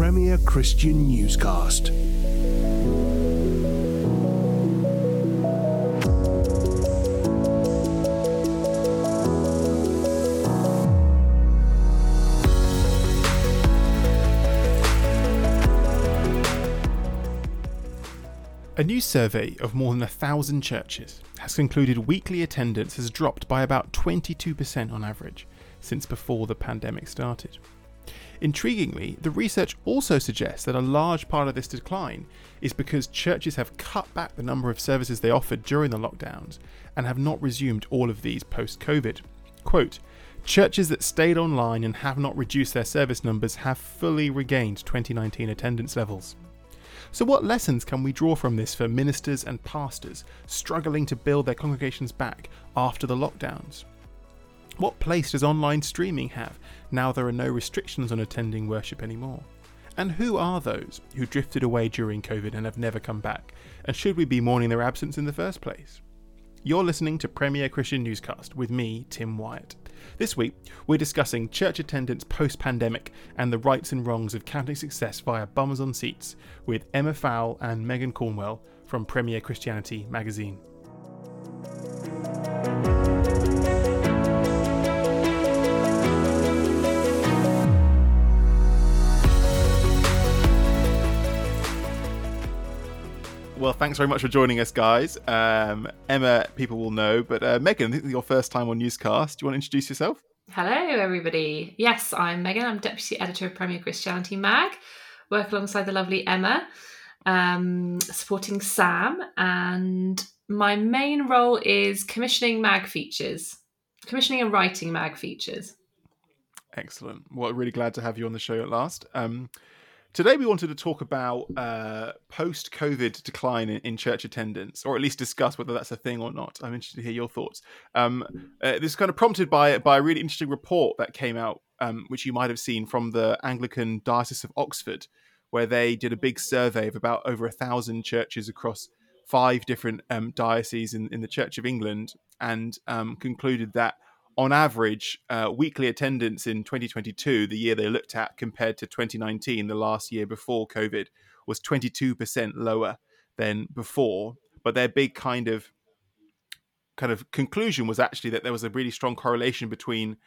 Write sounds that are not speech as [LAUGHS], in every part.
Premier Christian Newscast. A new survey of more than a thousand churches has concluded weekly attendance has dropped by about 22% on average since before the pandemic started. Intriguingly, the research also suggests that a large part of this decline is because churches have cut back the number of services they offered during the lockdowns and have not resumed all of these post COVID. Quote, Churches that stayed online and have not reduced their service numbers have fully regained 2019 attendance levels. So, what lessons can we draw from this for ministers and pastors struggling to build their congregations back after the lockdowns? What place does online streaming have now there are no restrictions on attending worship anymore? And who are those who drifted away during COVID and have never come back? And should we be mourning their absence in the first place? You're listening to Premier Christian Newscast with me, Tim Wyatt. This week, we're discussing church attendance post pandemic and the rights and wrongs of counting success via bums on seats with Emma Fowle and Megan Cornwell from Premier Christianity magazine. Well, thanks very much for joining us, guys. Um, Emma, people will know, but uh, Megan, this is your first time on Newscast. Do you want to introduce yourself? Hello, everybody. Yes, I'm Megan. I'm Deputy Editor of Premier Christianity Mag. Work alongside the lovely Emma, um, supporting Sam, and my main role is commissioning mag features, commissioning and writing mag features. Excellent. Well, really glad to have you on the show at last. Um, Today, we wanted to talk about uh, post COVID decline in, in, church attendance, or at least discuss whether that's a thing or not. I'm interested to hear your thoughts. Um, uh, this is kind of prompted by, by a really interesting report that came out, um, which you might have seen from the Anglican Diocese of Oxford, where they did a big survey of about over a thousand churches across five different um, dioceses in, in the Church of England and um, concluded that on average, uh, weekly attendance in 2022, the year they looked at, compared to 2019, the last year before COVID, was 22% lower than before. But their big kind of kind of conclusion was actually that there was a really strong correlation between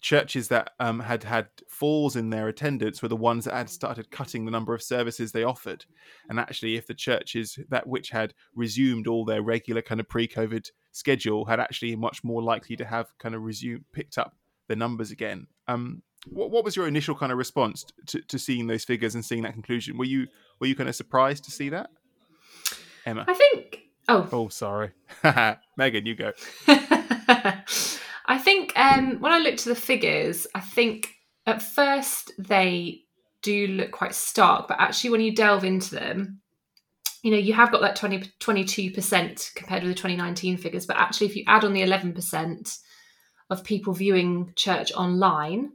churches that um, had had falls in their attendance were the ones that had started cutting the number of services they offered. And actually, if the churches that which had resumed all their regular kind of pre-COVID schedule had actually much more likely to have kind of resumed picked up the numbers again. Um, what, what was your initial kind of response to, to seeing those figures and seeing that conclusion? Were you were you kind of surprised to see that, Emma? I think. Oh, oh, sorry, [LAUGHS] Megan, you go. [LAUGHS] I think um, when I looked to the figures, I think at first they do look quite stark, but actually when you delve into them, you know, you have got that 20, 22% compared with the 2019 figures, but actually if you add on the 11% of people viewing church online,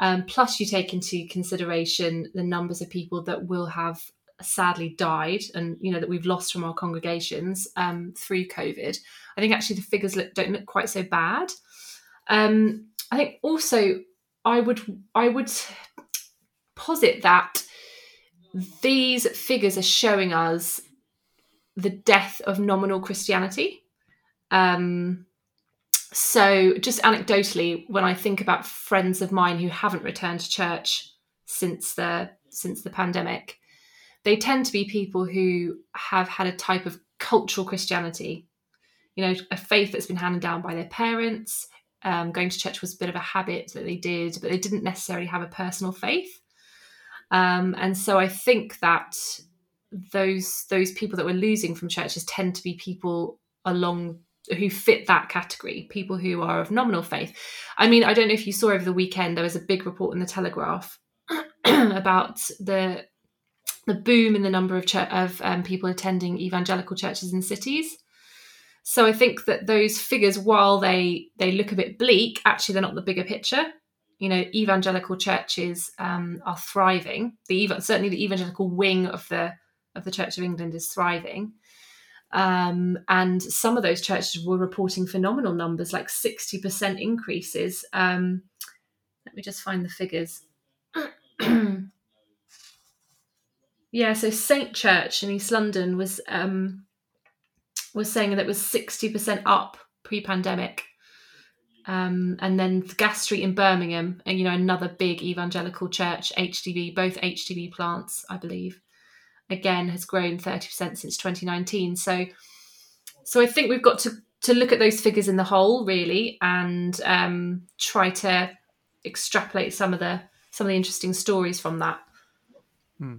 um, plus you take into consideration the numbers of people that will have sadly died and you know that we've lost from our congregations um, through covid i think actually the figures look, don't look quite so bad um, I think also I would I would posit that these figures are showing us the death of nominal Christianity. Um, so, just anecdotally, when I think about friends of mine who haven't returned to church since the since the pandemic, they tend to be people who have had a type of cultural Christianity, you know, a faith that's been handed down by their parents, um, going to church was a bit of a habit that they did, but they didn't necessarily have a personal faith. Um, and so I think that those those people that we're losing from churches tend to be people along who fit that category, people who are of nominal faith. I mean, I don't know if you saw over the weekend there was a big report in the Telegraph [CLEARS THROAT] about the the boom in the number of, ch- of um, people attending evangelical churches in cities. So I think that those figures, while they they look a bit bleak, actually they're not the bigger picture. You know, evangelical churches um, are thriving. The certainly the evangelical wing of the of the Church of England is thriving. Um, and some of those churches were reporting phenomenal numbers, like 60% increases. Um, let me just find the figures. [CLEARS THROAT] Yeah, so Saint Church in East London was um, was saying that it was sixty percent up pre-pandemic, um, and then Gas Street in Birmingham, and you know another big evangelical church, HTB, both HTB plants, I believe, again has grown thirty percent since twenty nineteen. So, so I think we've got to to look at those figures in the whole really, and um, try to extrapolate some of the some of the interesting stories from that. Hmm.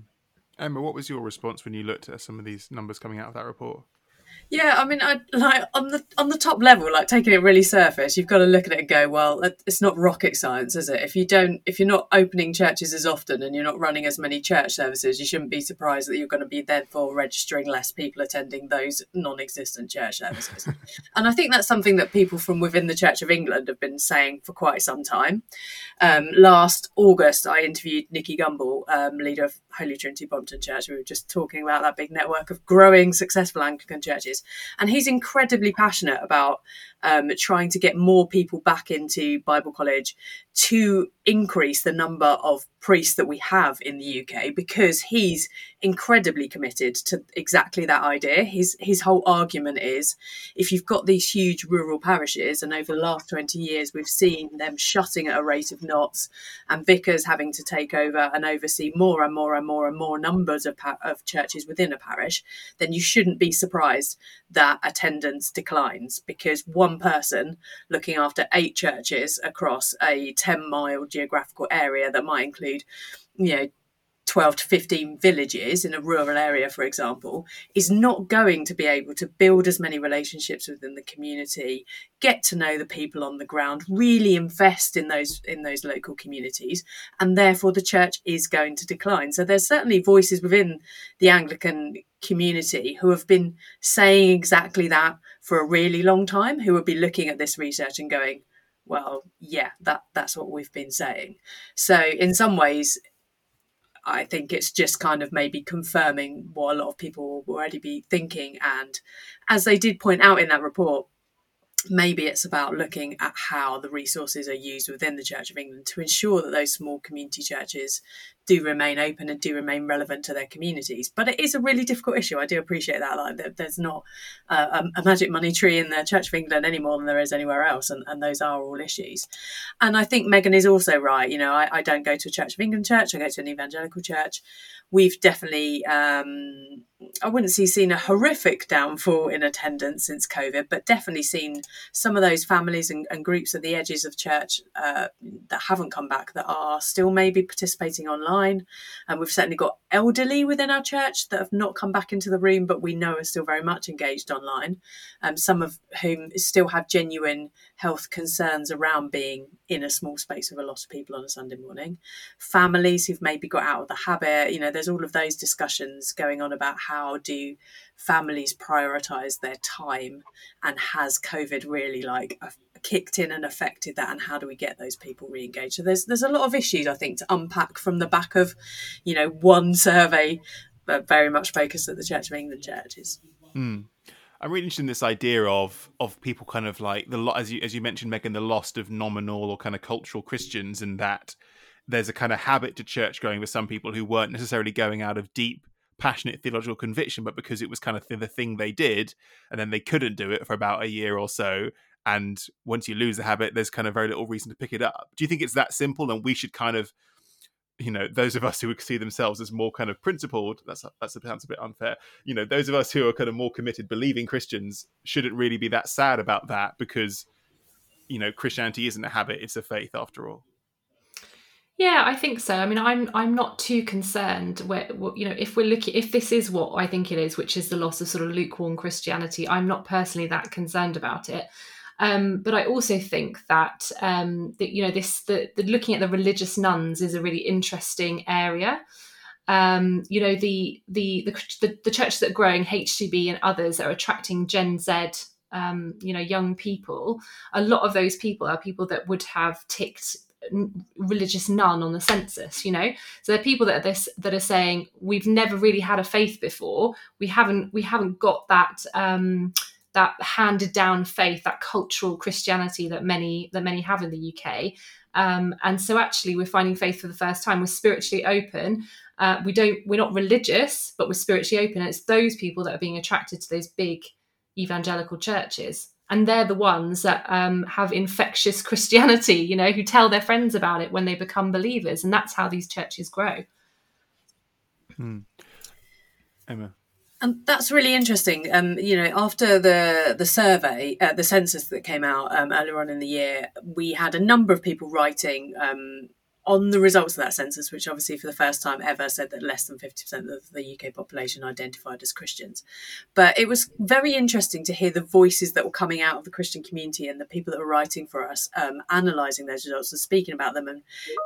Emma, what was your response when you looked at some of these numbers coming out of that report? Yeah, I mean, I like on the on the top level, like taking it really surface, you've got to look at it and go, well, it's not rocket science, is it? If you don't, if you're not opening churches as often and you're not running as many church services, you shouldn't be surprised that you're going to be therefore registering less people attending those non-existent church services. [LAUGHS] and I think that's something that people from within the Church of England have been saying for quite some time. Um, last August, I interviewed Nicky Gumbel, um, leader of Holy Trinity Brompton Church. We were just talking about that big network of growing, successful Anglican churches. And he's incredibly passionate about um, trying to get more people back into Bible college to increase the number of priests that we have in the UK because he's incredibly committed to exactly that idea. His his whole argument is if you've got these huge rural parishes and over the last 20 years we've seen them shutting at a rate of knots and vicars having to take over and oversee more and more and more and more numbers of, of churches within a parish, then you shouldn't be surprised that attendance declines because one person looking after eight churches across a 10 mile geographical area that might include, you know, 12 to 15 villages in a rural area, for example, is not going to be able to build as many relationships within the community, get to know the people on the ground, really invest in those in those local communities, and therefore the church is going to decline. So there's certainly voices within the Anglican community who have been saying exactly that for a really long time, who would be looking at this research and going, well, yeah, that that's what we've been saying. So in some ways, I think it's just kind of maybe confirming what a lot of people will already be thinking. And as they did point out in that report, maybe it's about looking at how the resources are used within the Church of England to ensure that those small community churches do remain open and do remain relevant to their communities. But it is a really difficult issue. I do appreciate that. Like, there's not a, a, magic money tree in the Church of England any more than there is anywhere else, and, and those are all issues. And I think Megan is also right. You know, I, I don't go to a Church of England church. I go to an evangelical church. We've definitely, um, I wouldn't say seen a horrific downfall in attendance since COVID, but definitely seen some of those families and, and groups at the edges of church uh, that haven't come back that are still maybe participating online online. And we've certainly got elderly within our church that have not come back into the room, but we know are still very much engaged online. Um, some of whom still have genuine health concerns around being in a small space with a lot of people on a Sunday morning. Families who've maybe got out of the habit. You know, there's all of those discussions going on about how do families prioritize their time and has COVID really like kicked in and affected that and how do we get those people re-engaged so there's there's a lot of issues i think to unpack from the back of you know one [LAUGHS] survey but very much focused at the church of england churches mm. I'm really interested in this idea of of people kind of like the as you as you mentioned, Megan, the lost of nominal or kind of cultural Christians, and that there's a kind of habit to church going with some people who weren't necessarily going out of deep passionate theological conviction, but because it was kind of the thing they did, and then they couldn't do it for about a year or so, and once you lose the habit there's kind of very little reason to pick it up do you think it's that simple and we should kind of you know those of us who see themselves as more kind of principled that's that sounds a bit unfair you know those of us who are kind of more committed believing christians shouldn't really be that sad about that because you know christianity isn't a habit it's a faith after all yeah, I think so. I mean, I'm I'm not too concerned where you know if we're looking if this is what I think it is, which is the loss of sort of lukewarm Christianity. I'm not personally that concerned about it. Um, but I also think that um, that you know this the, the, looking at the religious nones is a really interesting area. Um, you know the, the the the churches that are growing, HTB and others are attracting Gen Z. Um, you know, young people. A lot of those people are people that would have ticked religious none on the census you know so there are people that are this that are saying we've never really had a faith before we haven't we haven't got that um that handed down faith, that cultural Christianity that many that many have in the UK. Um, and so actually, we're finding faith for the first time. We're spiritually open. Uh, we don't. We're not religious, but we're spiritually open. And it's those people that are being attracted to those big evangelical churches, and they're the ones that um, have infectious [LAUGHS] Christianity. You know, who tell their friends about it when they become believers, and that's how these churches grow. Hmm. Emma. And that's really interesting. Um, you know, after the the survey, uh, the census that came out um, earlier on in the year, we had a number of people writing um, on the results of that census, which obviously for the first time ever said that less than 50% of the UK population identified as Christians. But it was very interesting to hear the voices that were coming out of the Christian community and the people that were writing for us, um, analysing those results and speaking about them. And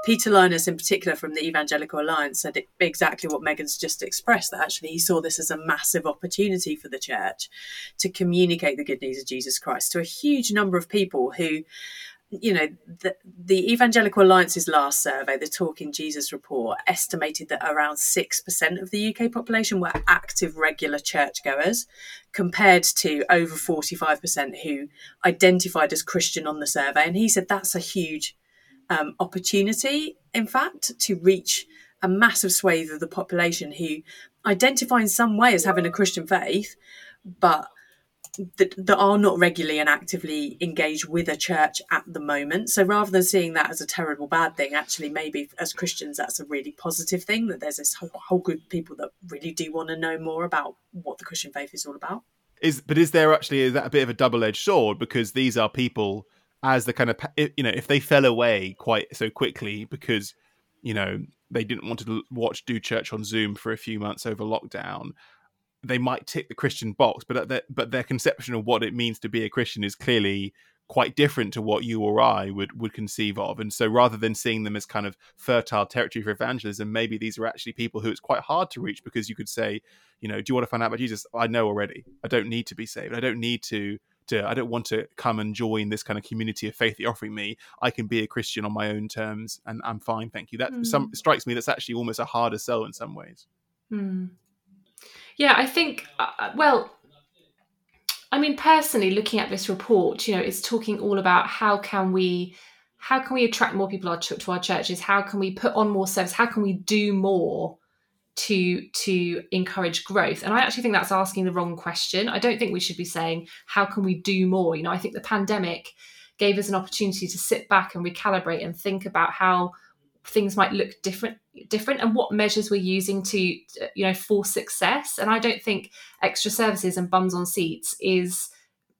Peter Lynas, in particular from the Evangelical Alliance, said exactly what Megan's just expressed that actually he saw this as a massive opportunity for the church to communicate the good news of Jesus Christ to a huge number of people who you know, the, the Evangelical Alliance's last survey, the Talking Jesus report, estimated that around 6% of the UK population were active regular churchgoers, compared to over 45% who identified as Christian on the survey. And he said that's a huge um, opportunity, in fact, to reach a massive swathe of the population who identify in some way as having a Christian faith, but that, that are not regularly and actively engaged with a church at the moment. So rather than seeing that as a terrible bad thing, actually, maybe as Christians, that's a really positive thing that there's this whole, whole group of people that really do want to know more about what the Christian faith is all about. Is but is there actually is that a bit of a double edged sword because these are people as the kind of you know if they fell away quite so quickly because you know they didn't want to watch do church on Zoom for a few months over lockdown they might tick the Christian box, but their, but their conception of what it means to be a Christian is clearly quite different to what you or I would would conceive of. And so rather than seeing them as kind of fertile territory for evangelism, maybe these are actually people who it's quite hard to reach because you could say, you know, do you want to find out about Jesus? I know already. I don't need to be saved. I don't need to to I don't want to come and join this kind of community of faith you're offering me. I can be a Christian on my own terms and I'm fine, thank you. That mm. some strikes me that's actually almost a harder sell in some ways. Mm. Yeah, I think, uh, uh, well, I mean, personally, looking at this report, you know, it's talking all about how can we how can we attract more people to our churches? How can we put on more service? How can we do more to to encourage growth? And I actually think that's asking the wrong question. I don't think we should be saying how can we do more. You know, I think the pandemic gave us an opportunity to sit back and recalibrate and think about how things might look different different and what measures we're using to you know for success. And i don't think extra services and bums on seats is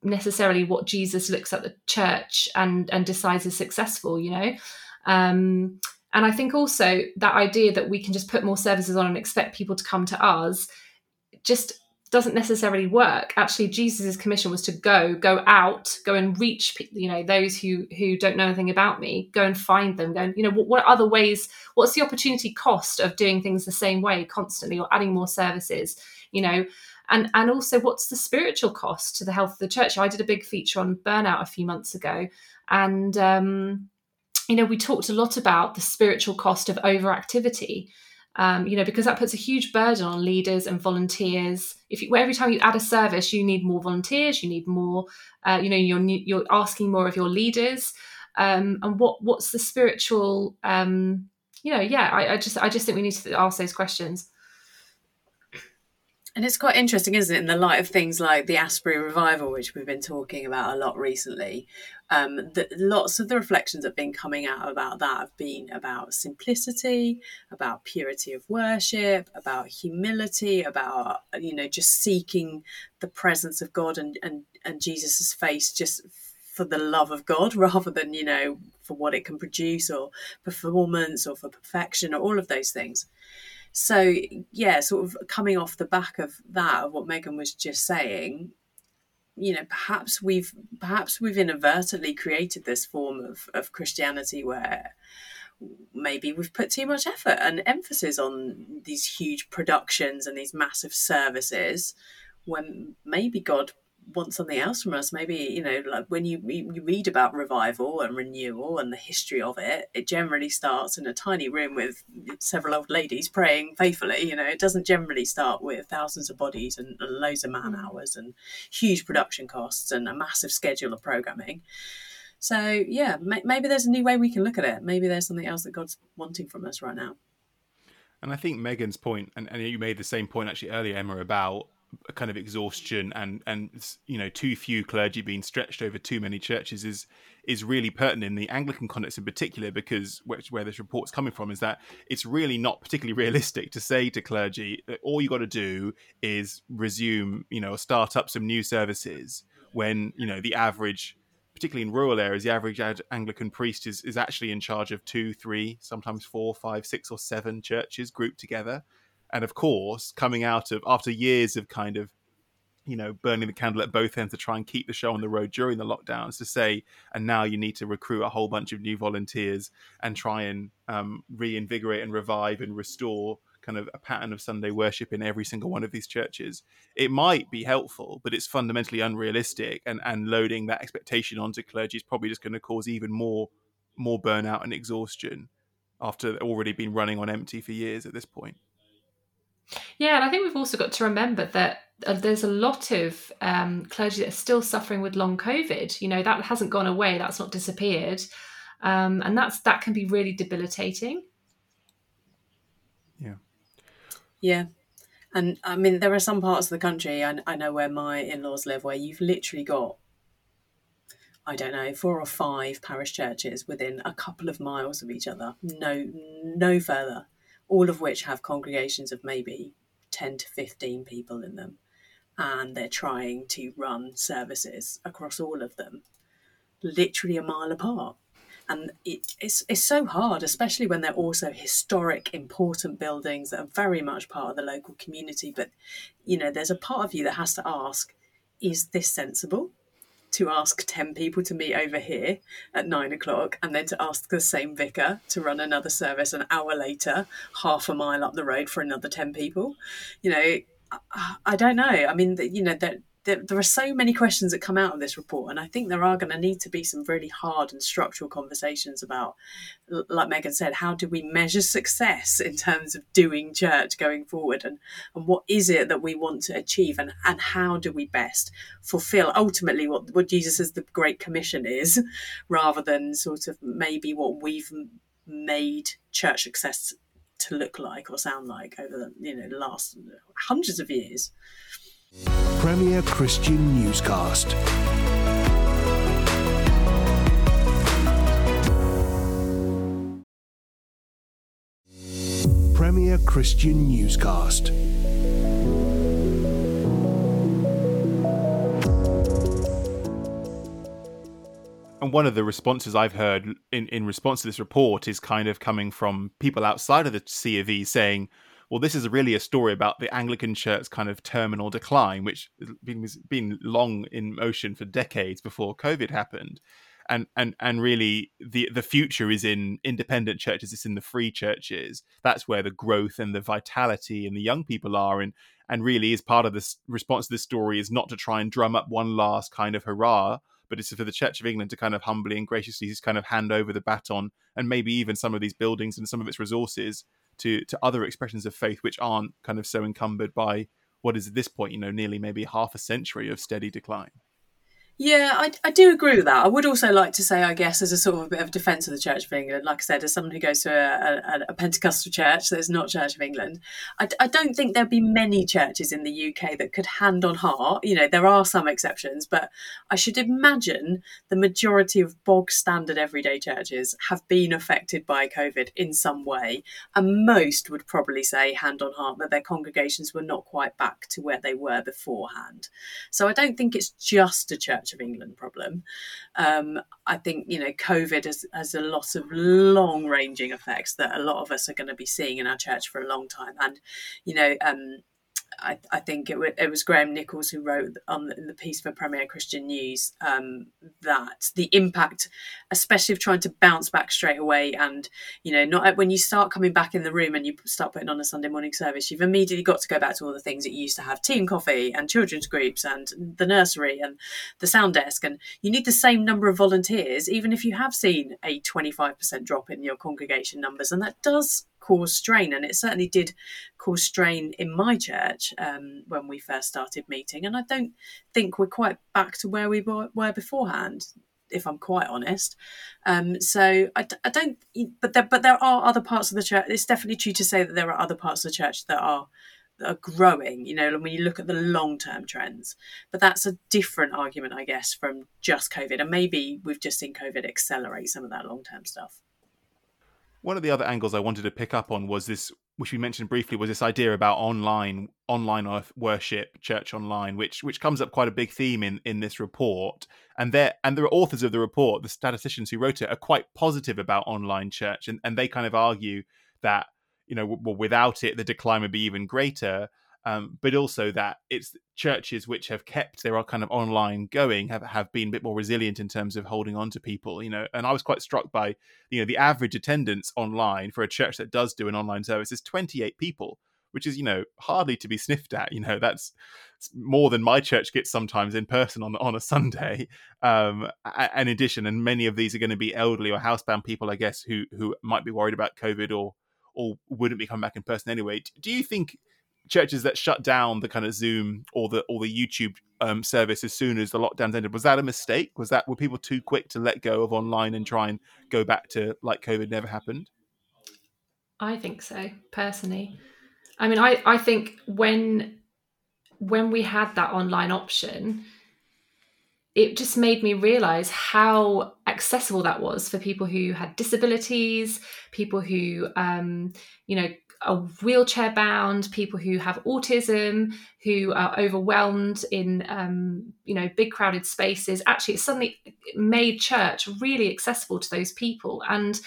necessarily what jesus looks at the church and and decides is successful you know? Um and i think also that idea that we can just put more services on and expect people to come to us just doesn't necessarily work. Actually jesus's commission was to go go out go and reach you know those who who don't know anything about me. Go and find them. Go and, you know what, what other ways what's the opportunity cost of doing things the same way constantly or adding more services you know? And and also what's the spiritual cost to the health of the church? I did a big feature on burnout a few months ago and um you know we talked a lot about the spiritual cost of overactivity um, you know, because that puts a huge burden on leaders and volunteers. If you, every time you add a service, you need more volunteers, you need more, uh, you know, you're you're asking more of your leaders. Um, and what what's the spiritual, um, you know, yeah, I, I just I just think we need to ask those questions. And it's quite interesting, isn't it, in the light of things like the Asbury revival, which we've been talking about a lot recently, um, that lots of the reflections that have been coming out about that have been about simplicity, about purity of worship, about humility, about you know just seeking the presence of God and and and Jesus's face just for the love of God [LAUGHS] rather than you know for what it can produce or performance or for perfection or all of those things. So yeah, sort of coming off the back of that of what Megan was just saying, you know, perhaps we've perhaps we've inadvertently created this form of, of Christianity where maybe we've put too much effort and emphasis on these huge productions and these massive services when maybe God want something else from us. Maybe you know, like when you you read about revival and renewal and the history of it, it generally starts in a tiny room with several old ladies praying faithfully. You know, it doesn't generally start with thousands of bodies and, and loads of man mm. hours and huge production costs and a massive schedule of programming. So yeah, may- maybe there's a new way we can look at it. Maybe there's something else that God's wanting from us right now. And I think Megan's point, and, and you made the same point actually earlier, Emma, about kind of exhaustion and and you know too few clergy being stretched over too many churches is is really pertinent in the Anglican context in particular because which, where this report's coming from is that it's really not particularly [LAUGHS] realistic to say to clergy that all you got to do is resume you know start up some new services when you know the average particularly in rural areas, the average Anglican priest is, is actually in charge of two, three, sometimes four, five, six, or seven churches grouped together. And of course, coming out of after years of kind of you know, burning the candle at both ends to try and keep the show on the road during the lockdowns to say, and now you need to recruit a whole bunch of new volunteers and try and um, reinvigorate and revive and restore kind of a pattern of Sunday worship in every single one of these churches. It might be helpful, but it's fundamentally unrealistic, and and loading that expectation onto clergy is probably just going to cause even more more burnout and exhaustion after already been running on empty for years at this point. Yeah, and I think we've also got to remember that uh, there's a lot of um, clergy that are still suffering with long COVID. You know that hasn't gone away; that's not disappeared, um, and that's that can be really debilitating. Yeah. Yeah. And I mean, there are some parts of the country, I, I know where my in laws live, where you've literally got, I don't know, four or five parish churches within a couple of miles of each other, no, no further, all of which have congregations of maybe 10 to 15 people in them. And they're trying to run services across all of them, literally a mile apart and it, it's it's so hard, especially when they're also historic, important buildings that are very much part of the local community. But you know, there's a part of you that has to ask: Is this sensible? To ask ten people to meet over here at nine o'clock, and then to ask the same vicar to run another service an hour later, half a mile up the road for another ten people. You know, I don't know. I mean, you know, that there, there, are so many questions that come out of this report, and I think there are going to need to be some really hard and structural conversations about, like Megan said, how do we measure success in terms of doing church going forward, and and what is it that we want to achieve, and and how do we best fulfill ultimately what what Jesus says the Great Commission is, rather than sort of maybe what we've made church success to look like or sound like over the you know last hundreds of years. Premier Christian Newscast. Premier Christian Newscast. And one of the responses I've heard in, in response to this report is kind of coming from people outside of the C of E saying, well, this is really a story about the Anglican Church's kind of terminal decline, which has been, been long in motion for decades before COVID happened. And, and and really the the future is in independent churches it's in the free churches that's where the growth and the vitality and the young people are and and really is part of this response to this story is not to try and drum up one last kind of hurrah but it's for the Church of England to kind of humbly and graciously just kind of hand over the baton and maybe even some of these buildings and some of its resources to to other expressions of faith which aren't kind of so encumbered by what is at this point you know nearly maybe half a century of steady decline yeah, I, I do agree with that. I would also like to say, I guess, as a sort of a bit of defence of the Church of England, like I said, as someone who goes to a, a, a Pentecostal church that is not Church of England, I, I don't think there'd be many churches in the UK that could hand on heart. You know, there are some exceptions, but I should imagine the majority of bog standard everyday churches have been affected by COVID in some way. And most would probably say, hand on heart, that their congregations were not quite back to where they were beforehand. So I don't think it's just a church Of England problem. Um, I think you know COVID has, has a lot of long ranging effects that a lot of us are going to be seeing in our church for a long time, and you know. Um, I, I, think it, w- it was Graham Nicholls who wrote on the, piece for Premier Christian News um, that the impact, especially of trying to bounce back straight away, and you know, not when you start coming back in the room and you start putting on a Sunday morning service, you've immediately got to go back to all the things that you used to have: team coffee and children's groups and the nursery and the sound desk, and you need the same number of volunteers, even if you have seen a twenty five percent drop in your congregation numbers, and that does cause strain, and it certainly did cause strain in my church um, when we first started meeting. And I don't think we're quite back to where we were, beforehand. if I'm quite honest. Um, so I, I don't, but there, but there are other parts of the church. It's definitely true to say that there are other parts of the church that are that are growing. You know, when you look at the long term trends, but that's a different argument, I guess, from just COVID. And maybe we've just seen COVID accelerate some of that long term stuff. One of the other angles I wanted to pick up on was this, which we mentioned briefly, was this idea about online online worship, church online, which which comes up quite a big theme in in this report. And there and the authors of the report, the statisticians who wrote it, are quite positive about online church, and and they kind of argue that you know well, without it the decline would be even greater um, but also that it's churches which have kept their kind of online going have, have been a bit more resilient in terms of holding on to people you know and i was quite struck by you know the average attendance online for a church that does do an online service is 28 people which is you know hardly to be sniffed at you know that's more than my church gets sometimes in person on on a sunday. Um in addition and many of these are going to be elderly or housebound people i guess who who might be worried about covid or or wouldn't be coming back in person anyway. Do you think churches that shut down the kind of Zoom or the or the YouTube um, service as soon as the lockdowns ended. Was that a mistake? Was that were people too quick to let go of online and try and go back to like COVID never happened? I think so, personally. I mean, I I think when when we had that online option, it just made me realize how accessible that was for people who had disabilities, people who, um, you know, are wheelchair bound, people who have autism, who are overwhelmed in um, you know big crowded spaces. Actually, it suddenly made church really accessible to those people, and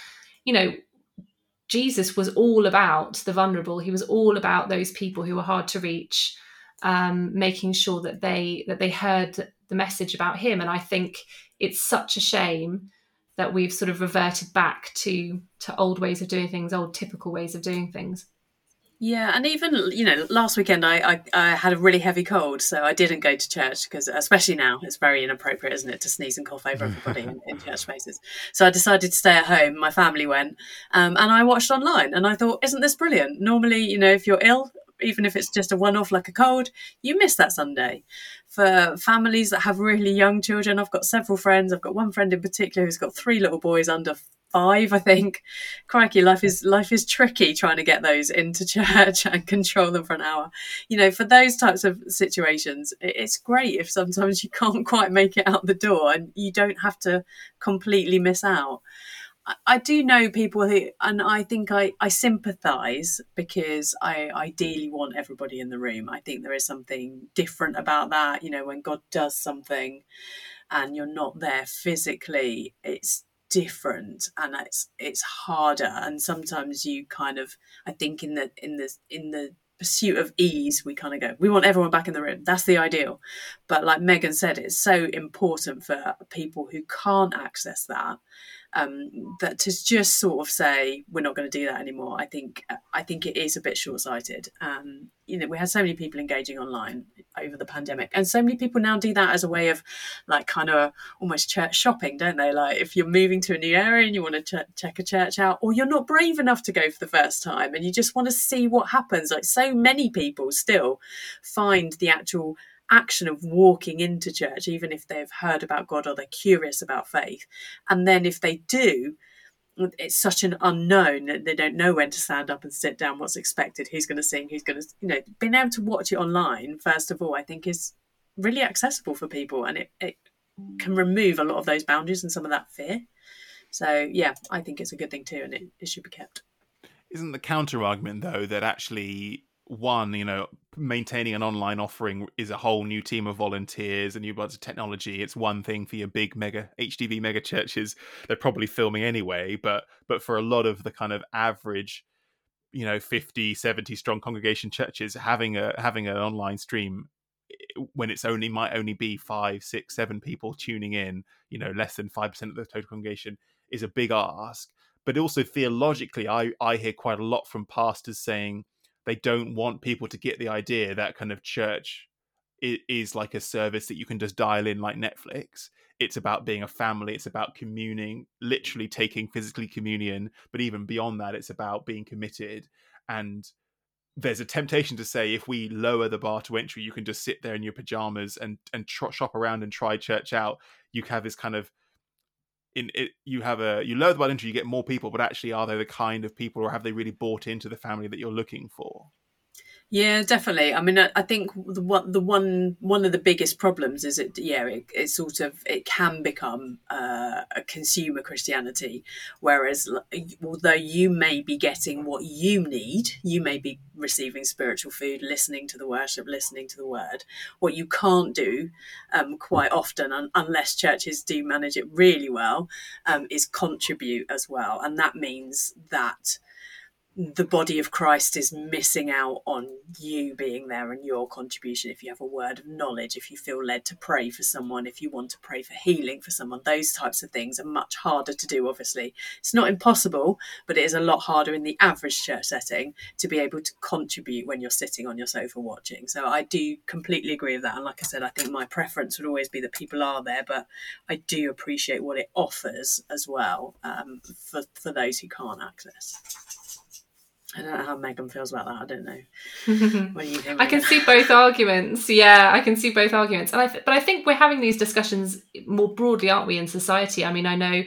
you know. Jesus was all about the vulnerable. He was all about those people who were hard to reach, um, making sure that they that they heard the message about him. And I think it's such a shame that we've sort of reverted back to to old ways of doing things, old typical ways of doing things. Yeah, and even you know, last weekend I, I, I had a really heavy cold, so I didn't go to church because, especially now, it's very inappropriate, isn't it, to sneeze and cough over everybody in, in, [LAUGHS] church spaces. So I decided to stay at home. My family went, um, and I watched online, and I thought, isn't this brilliant? Normally, you know, if you're ill, even if it's just a one-off like a cold, you miss that Sunday. For families that have really young children, I've got several friends. I've got one friend in particular who's got three little boys under five, I think. Crikey, life is life is tricky trying to get those into [LAUGHS] church and control them for an hour. You know, for those types of situations, it's great if sometimes you can't quite make it out the door and you don't have to completely miss out. I do know people who, and I think I, I sympathise because I ideally want everybody in the room. I think there is something different about that. You know, when God does something and you're not there physically, it's different and it's it's harder and sometimes you kind of i think in the in the in the pursuit of ease we kind of go we want everyone back in the room that's the ideal but like megan said it's so important for people who can't access that um, that to just sort of say we're not going to do that anymore, I think I think it is a bit short sighted. Um, you know, we had so many people engaging online over the pandemic, and so many people now do that as a way of like kind of almost church shopping, don't they? Like if you're moving to a new area and you want to ch- check a church out, or you're not brave enough to go for the first time and you just want to see what happens. Like so many people still find the actual action of walking into church, even if they've heard about God or they're curious about faith. And then if they do, it's such an unknown that they don't know when to stand up and sit down, what's expected, who's going to sing, who's going to, you know, being able to watch it online, first of all, I think is really accessible for people and it, it can remove a lot of those boundaries and some of that fear. So, yeah, I think it's a good thing too and it, it should be kept. Isn't the counter argument, though, that actually one, you know, maintaining an online offering is a whole new team of volunteers and new bunch of technology. It's one thing for your big mega HTB mega churches; they're probably filming anyway. But but for a lot of the kind of average, you know, 50, 70 strong congregation churches, having a having an online stream when it's only might only be five, six, seven people tuning in, you know, less than five percent of the total congregation is a big ask. But also theologically, I I hear quite a lot from pastors saying they don't want people to get the idea that kind of church is like a service that you can just dial in like Netflix. It's about being a family. It's about communing, literally taking physically communion. But even beyond that, it's about being committed. And there's a temptation to say if we lower the bar to entry, you can just sit there in your pajamas and and tr- shop around and try church out. You have this kind of in it you have a you lower the bar entry you get more people but actually are they the kind of people or have they really bought into the family that you're looking for yeah, definitely. I mean, I, think the one, the one, one of the biggest problems is it. Yeah, it, it sort of it can become uh, a consumer Christianity, whereas although you may be getting what you need, you may be receiving spiritual food, listening to the worship, listening to the word. What you can't do um, quite often, un- unless churches do manage it really well, um, is contribute as well, and that means that the body of Christ is missing out on you being there and your contribution. If you have a word of knowledge, if you feel led to pray for someone, if you want to pray for healing for someone, those types of things are much harder to do, obviously. It's not impossible, but it is a lot harder in the average church setting to be able to contribute when you're sitting on your sofa watching. So I do completely agree with that. And like I said, I think my preference would always be that people are there, but I do appreciate what it offers as well um, for, for those who can't access. I don't know how Megan feels about that. I don't know. [LAUGHS] what do you think? I can see both arguments. Yeah, I can see both arguments, and I th- but I think we're having these discussions more broadly, aren't we, in society? I mean, I know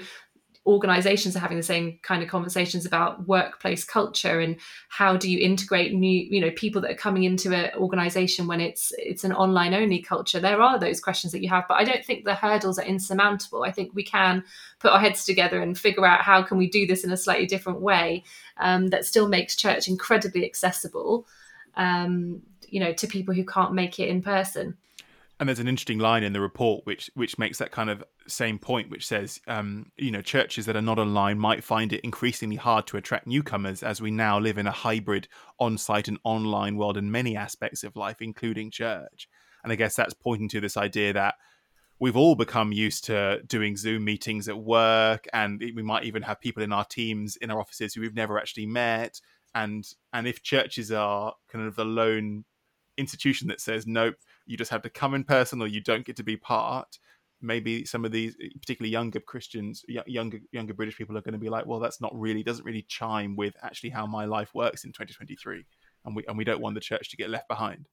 organizations are having the same kind of conversations about workplace culture and how do you integrate new you know people that are coming into an organization when it's it's an online only culture? There are those questions that you have but i don't think the hurdles are insurmountable. I think we can put our heads together and figure out how can we do this in a slightly different way um, that still makes church incredibly accessible um, you know to people who can't make it in person. And there's an interesting line in the report which which makes that kind of same point which says um, you know churches that are not online might find it increasingly hard to attract newcomers as we now live in a hybrid on-site and online world in many aspects of life including church. And i guess that's pointing to this idea that we've all become used to doing zoom meetings at work and we might even have people in our teams in our offices who we've never actually met. And and if churches are kind of the lone institution that says nope you just have to come in person or you don't get to be part maybe some of these eh, particularly younger christians younger younger british people are going to be like well that's not really doesn't really chime with actually how my life works in 2023 and we and we don't want the church to get left behind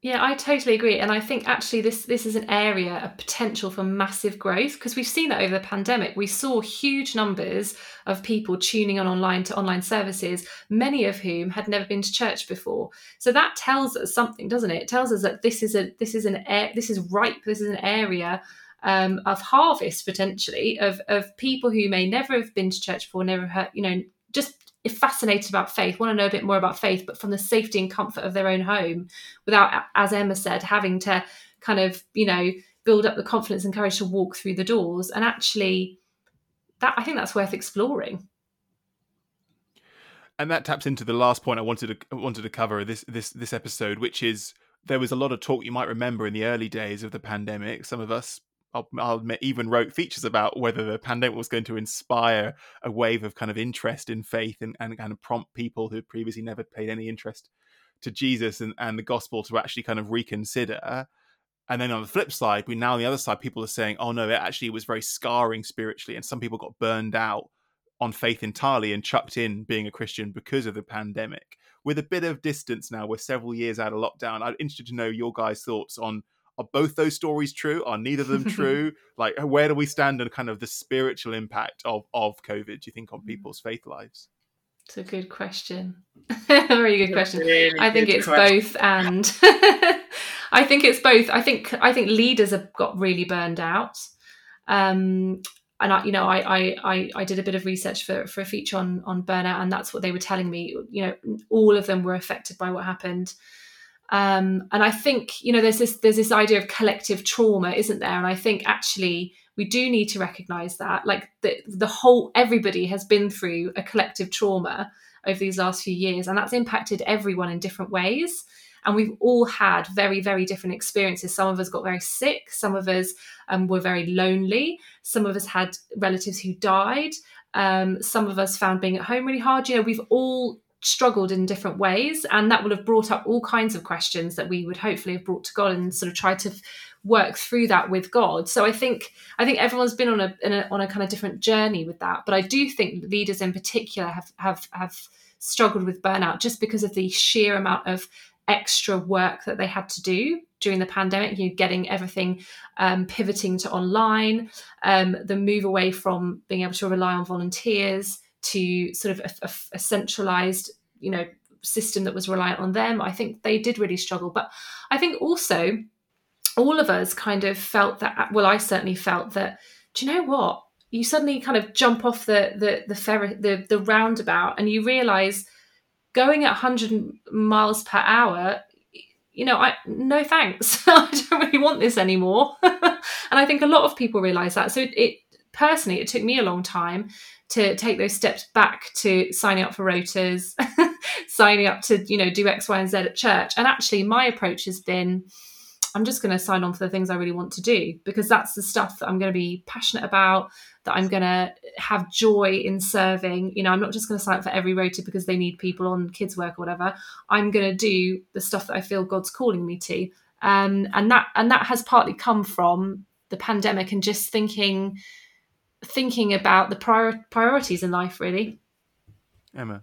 yeah, I totally agree, and I think actually this this is an area of potential for massive growth because we've seen that over the pandemic. We saw huge numbers of people tuning on online to online services, many of whom had never been to church before. So that tells us something, doesn't it? It tells us that this is a this is an this is ripe. This is an area um, of harvest potentially of of people who may never have been to church before, never heard, you know, just if fascinated about faith, want to know a bit more about faith, but from the safety and comfort of their own home, without, as Emma said, having to kind of, you know, build up the confidence and courage to walk through the doors. And actually, that I think that's worth exploring. And that taps into the last point I wanted to wanted to cover this this this episode, which is there was a lot of talk you might remember in the early days of the pandemic. Some of us I'll, I'll, admit, even wrote features about whether the pandemic was going to inspire a wave of kind of interest in faith and, and kind of prompt people who previously never paid any interest to Jesus and, and the gospel to actually kind of reconsider. And then on the flip side, we now on the other side, people are saying, oh no, it actually was very scarring spiritually. And some people got burned out on faith entirely and chucked in being a Christian because of the pandemic. With a bit of distance now, we're several years out of lockdown. I'm interested to know your guys' thoughts on are both those stories true? Are neither of them [LAUGHS] true? like, where do we stand on kind of the spiritual impact of of COVID? Do you think on mm. people's faith lives? It's a good question. [LAUGHS] Very good question. Really I think good it's question. both, and [LAUGHS] I think it's both. I think I think leaders have got really burned out. Um, and I, you know, I, I, I did a bit of research for, for a feature on, on burnout, and that's what they were telling me. You know, all of them were affected by what happened. Um, and I think you know there's this there's this idea of collective trauma, isn't there? And I think actually we do need to recognise that, like the the whole everybody has been through a collective trauma over these last few years, and that's impacted everyone in different ways. And we've all had very very different experiences. Some of us got very sick. Some of us um, were very lonely. Some of us had relatives who died. Um, some of us found being at home really hard. You know, we've all struggled in different ways and that will have brought up all kinds of questions that we would hopefully have brought to god and sort of try to work through that with god. So i think i think everyone's been on a, a, on a kind of different journey with that but i do think leaders in particular have have have struggled with burnout just because of the sheer amount of extra work that they had to do during the pandemic, you know, getting everything um, pivoting to online, um, the move away from being able to rely on volunteers to sort of a, a, a centralized, you know, system that was reliant on them. I think they did really struggle. But I think also all of us kind of felt that, well, I certainly felt that, do you know what? You suddenly kind of jump off the the the ferry, the, the roundabout and you realize going at 100 miles per hour you know, I no thanks. [LAUGHS] I don't really want this anymore. [LAUGHS] and I think a lot of people realize that. So it, it, personally, it took me a long time to take those steps back to signing up for rotas, [LAUGHS] signing up to you know do X, Y, and Z at church. And actually, my approach has been. I'm just going to sign on for the things I really want to do because that's the stuff that I'm going to be passionate about, that I'm going to have joy in serving. You know, I'm not just going to sign up for every rota because they need people on kids' work or whatever. I'm going to do the stuff that I feel God's calling me to. Um, and that and that has partly come from the pandemic and just thinking thinking about the prior, priorities in life really emma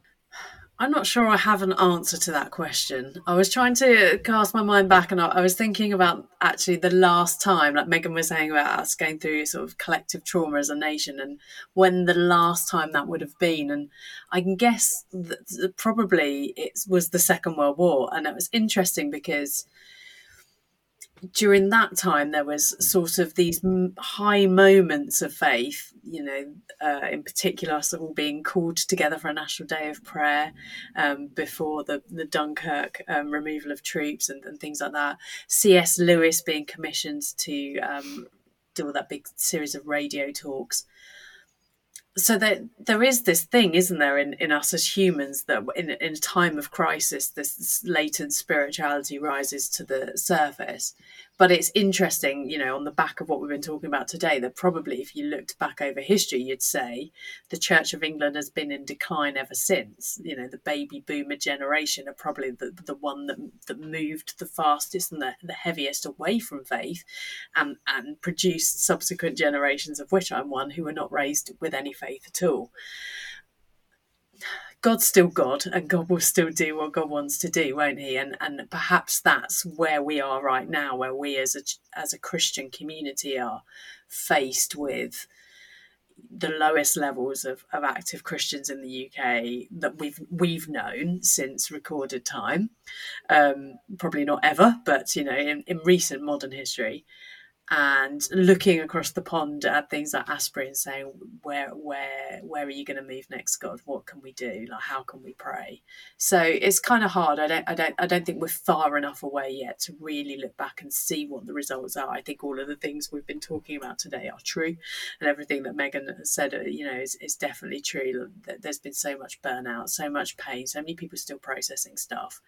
I'm not sure I have an answer to that question. I was trying to cast my mind back and I was thinking about actually the last time, like Megan was saying about us going through sort of collective trauma as a nation and when the last time that would have been. And I can guess that probably it was the Second World War. And it was interesting because during that time there was sort of these high moments of faith you know uh, in particular us all being called together for a national day of prayer um, before the, the dunkirk um, removal of troops and, and, things like that. Cs lewis being commissioned to um, do that big series of radio talks so that there is this thing, isn't there, in, in us as humans that in, in a time of crisis, this latent spirituality rises to the surface. But it's interesting, you know, on the back of what we've been talking about today, that probably if you looked back over history, you'd say the Church of England has been in decline ever since. You know, the baby boomer generation are probably the, the one that, that moved the fastest and the, the heaviest away from faith and, and produced subsequent generations, of which I'm one, who were not raised with any faith at all. God's still God and God will still do what God wants to do, won't he? And and perhaps that's where we are right now, where we as a as a Christian community are faced with the lowest levels of, of active Christians in the UK that we've we've known since recorded time. Um, probably not ever, but you know, in, in recent modern history and looking across the pond at things like Asbury and saying, where, where, where are you going to move next, God? What can we do? Like, how can we pray? So it's kind of hard. I don't, I don't, I don't think we're far enough away yet to really look back and see what the results are. I think all of the things we've been talking about today are true, and everything that Megan said, uh, you know, is, is definitely true. There's been so much burnout, so much pain, so many people still processing stuff.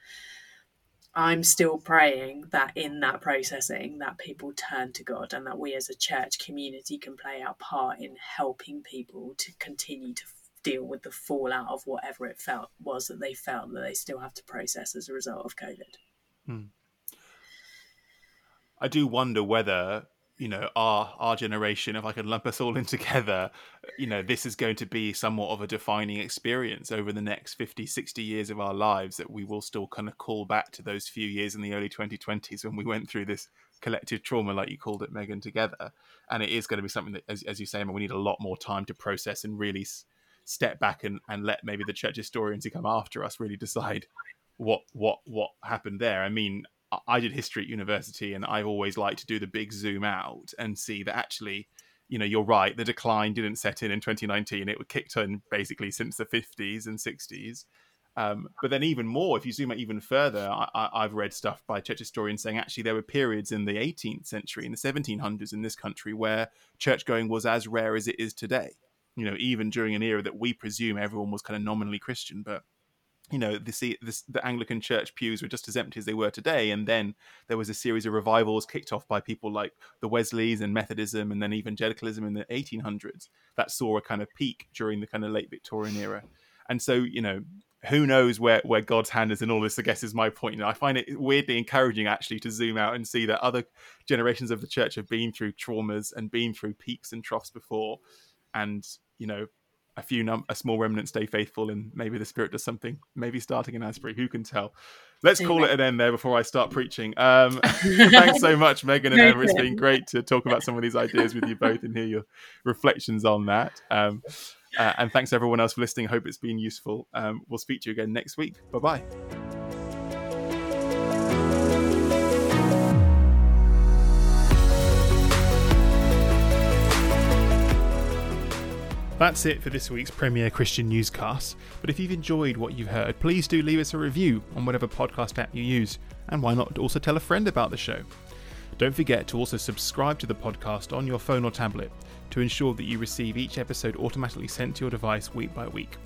I'm still praying that in that processing that people turn to God and that we as a church community can play our part in helping people to continue to deal with the fallout of whatever it felt was that they felt that they still have to process as a result of COVID. Hmm. I do wonder whether you know our our generation if i can lump us all in together you know this is going to be somewhat of a defining experience over the next 50 60 years of our lives that we will still kind of call back to those few years in the early 2020s when we went through this collective trauma like you called it megan together. And it is going to be something that as, as you say we need a lot more time to process and really s- step back and, and let maybe the church historians who come after us really decide what what what happened there. I mean I did history at university, and I've always like to do the big zoom out and see that actually, you know, you're right. The decline didn't set in in 2019; it kicked in basically since the 50s and 60s. Um, but then, even more, if you zoom out even further, I, have read stuff by church historians saying actually there were periods in the 18th century, in the 1700s in this country, where church going was as rare as it is today. You know, even during an era that we presume everyone was kind of nominally Christian, but you know the, the, the Anglican church pews were just as empty as they were today, and then there was a series of revivals kicked off by people like the Wesleys and Methodism, and then evangelicalism in the 1800s that saw a kind of peak during the kind of late Victorian era. And so, you know, who knows where, where God's hand is in all this? I guess is my point. I find it weirdly encouraging actually to zoom out and see that other generations of the church have been through traumas and been through peaks and troughs before, and you know a few num- a small remnant stay faithful and maybe the spirit does something maybe starting in asbury who can tell let's call it an end there before I start preaching. Um, thanks so much, Megan and [LAUGHS] Emma. It's been great to talk about some of these ideas with you both and hear your reflections on that. Um, uh, and thanks everyone else for listening. Hope it's been useful. Um, we'll speak to you again next week. Bye bye. That's it for this week's Premier Christian Newscast. But if you've enjoyed what you've heard, please do leave us a review on whatever podcast app you use, and why not also tell a friend about the show? Don't forget to also subscribe to the podcast on your phone or tablet to ensure that you receive each episode automatically sent to your device week by week.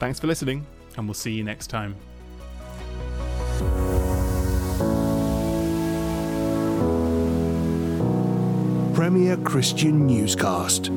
Thanks for listening, and we'll see you next time. Premier Christian Newscast.